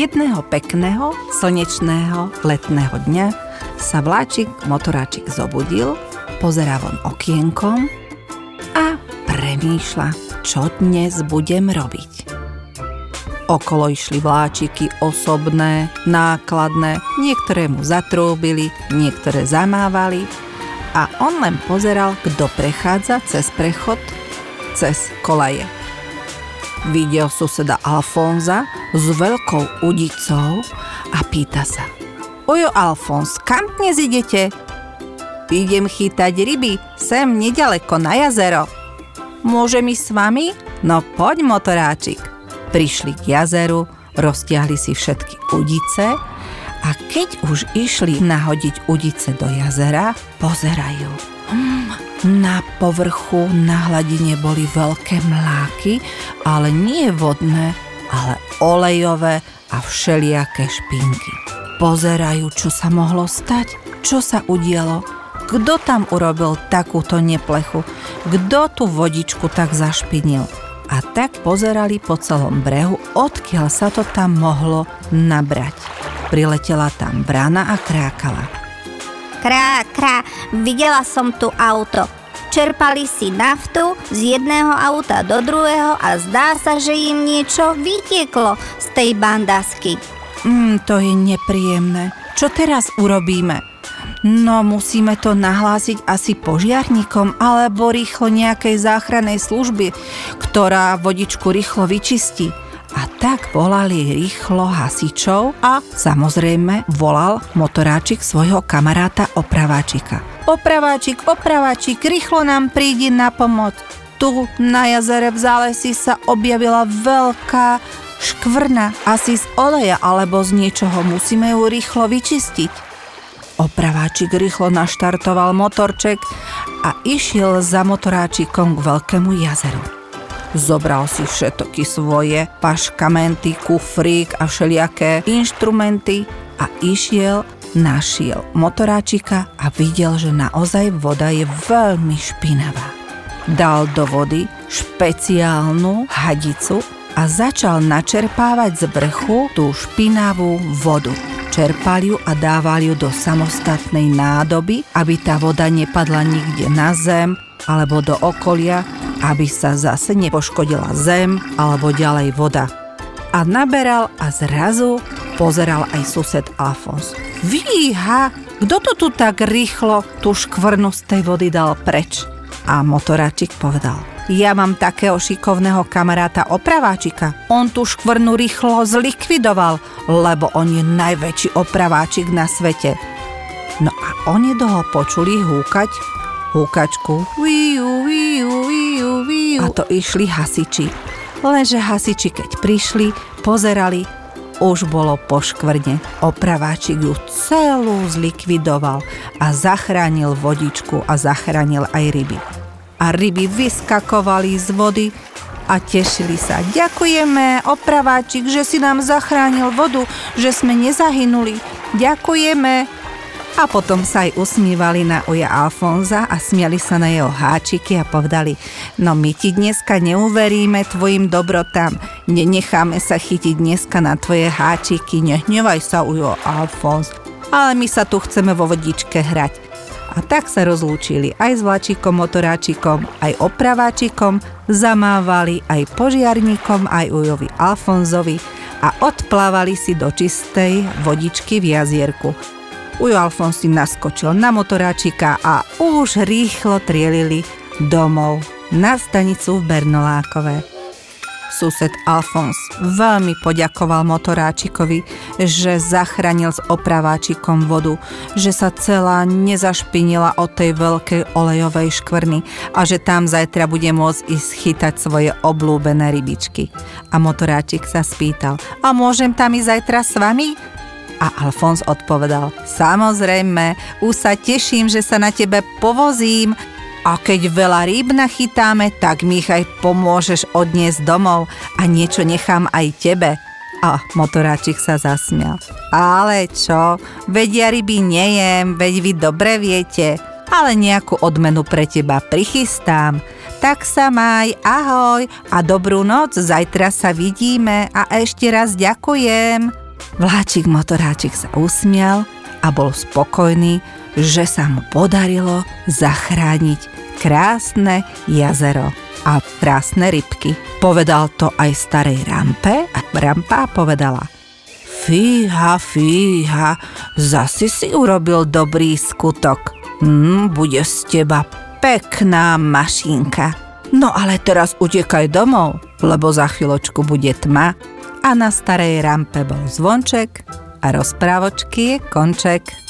Jedného pekného, slnečného, letného dňa sa vláčik, motoráčik zobudil, pozerá von okienkom a premýšľa, čo dnes budem robiť. Okolo išli vláčiky osobné, nákladné, niektoré mu zatrúbili, niektoré zamávali a on len pozeral, kto prechádza cez prechod, cez kolaje. Videl suseda Alfonza s veľkou udicou a pýta sa. Ojo Alfons, kam dnes idete? Idem chytať ryby, sem nedaleko na jazero. Môžem ísť s vami? No poď, motoráčik. Prišli k jazeru, roztiahli si všetky udice a keď už išli nahodiť udice do jazera, pozerajú. Hmm, na povrchu, na hladine boli veľké mláky, ale nie vodné, ale olejové a všelijaké špinky. Pozerajú, čo sa mohlo stať, čo sa udialo, kto tam urobil takúto neplechu, kto tú vodičku tak zašpinil. A tak pozerali po celom brehu, odkiaľ sa to tam mohlo nabrať. Priletela tam brána a krákala. Krá, krá, videla som tu auto. Čerpali si naftu z jedného auta do druhého a zdá sa, že im niečo vytieklo z tej bandasky. Mm, to je nepríjemné. Čo teraz urobíme? No, musíme to nahlásiť asi požiarníkom alebo rýchlo nejakej záchrannej služby, ktorá vodičku rýchlo vyčistí. Tak volali rýchlo hasičov a samozrejme volal motoráčik svojho kamaráta opraváčika. Opraváčik, opraváčik, rýchlo nám prídi na pomoc. Tu na jazere v zálesi sa objavila veľká škvrna, asi z oleja alebo z niečoho, musíme ju rýchlo vyčistiť. Opraváčik rýchlo naštartoval motorček a išiel za motoráčikom k veľkému jazeru. Zobral si všetky svoje paškamenty, kufrík a všelijaké inštrumenty a išiel, našiel motoráčika a videl, že naozaj voda je veľmi špinavá. Dal do vody špeciálnu hadicu a začal načerpávať z vrchu tú špinavú vodu. Čerpal ju a dával ju do samostatnej nádoby, aby tá voda nepadla nikde na zem alebo do okolia, aby sa zase nepoškodila zem alebo ďalej voda. A naberal a zrazu pozeral aj sused Alfons. Víha, kto to tu tak rýchlo tú škvrnu z tej vody dal preč? A motoráčik povedal, ja mám takého šikovného kamaráta opraváčika. On tú škvrnu rýchlo zlikvidoval, lebo on je najväčší opraváčik na svete. No a oni toho počuli húkať húkačku. Viu, to išli hasiči. Lenže hasiči, keď prišli, pozerali, už bolo po škvrne. Opraváčik ju celú zlikvidoval a zachránil vodičku a zachránil aj ryby. A ryby vyskakovali z vody a tešili sa. Ďakujeme, opraváčik, že si nám zachránil vodu, že sme nezahynuli. Ďakujeme a potom sa aj usmívali na uja Alfonza a smiali sa na jeho háčiky a povedali, no my ti dneska neuveríme tvojim dobrotám, nenecháme sa chytiť dneska na tvoje háčiky, nehnevaj sa ujo Alfons, ale my sa tu chceme vo vodičke hrať. A tak sa rozlúčili aj s vlačikom, motoráčikom, aj opraváčikom, zamávali aj požiarníkom, aj ujovi Alfonzovi a odplávali si do čistej vodičky v jazierku. Ujo Alfonsi naskočil na motoráčika a už rýchlo trielili domov na stanicu v Bernolákové. Sused Alfons veľmi poďakoval motoráčikovi, že zachránil s opraváčikom vodu, že sa celá nezašpinila od tej veľkej olejovej škvrny a že tam zajtra bude môcť ísť chytať svoje oblúbené rybičky. A motoráčik sa spýtal, a môžem tam ísť zajtra s vami? A Alfons odpovedal, samozrejme, už sa teším, že sa na tebe povozím a keď veľa rýb nachytáme, tak mi ich aj pomôžeš odniesť domov a niečo nechám aj tebe. A motoráčik sa zasmial. Ale čo, veď ja ryby nejem, veď vy dobre viete, ale nejakú odmenu pre teba prichystám. Tak sa maj, ahoj a dobrú noc, zajtra sa vidíme a ešte raz ďakujem. Vláčik motoráčik sa usmial a bol spokojný, že sa mu podarilo zachrániť krásne jazero a krásne rybky. Povedal to aj starej rampe a rampa povedala Fíha, fíha, zasi si urobil dobrý skutok. Hm, bude z teba pekná mašinka. No ale teraz utekaj domov, lebo za chvíľočku bude tma a na starej rampe bol zvonček a rozprávočky je konček.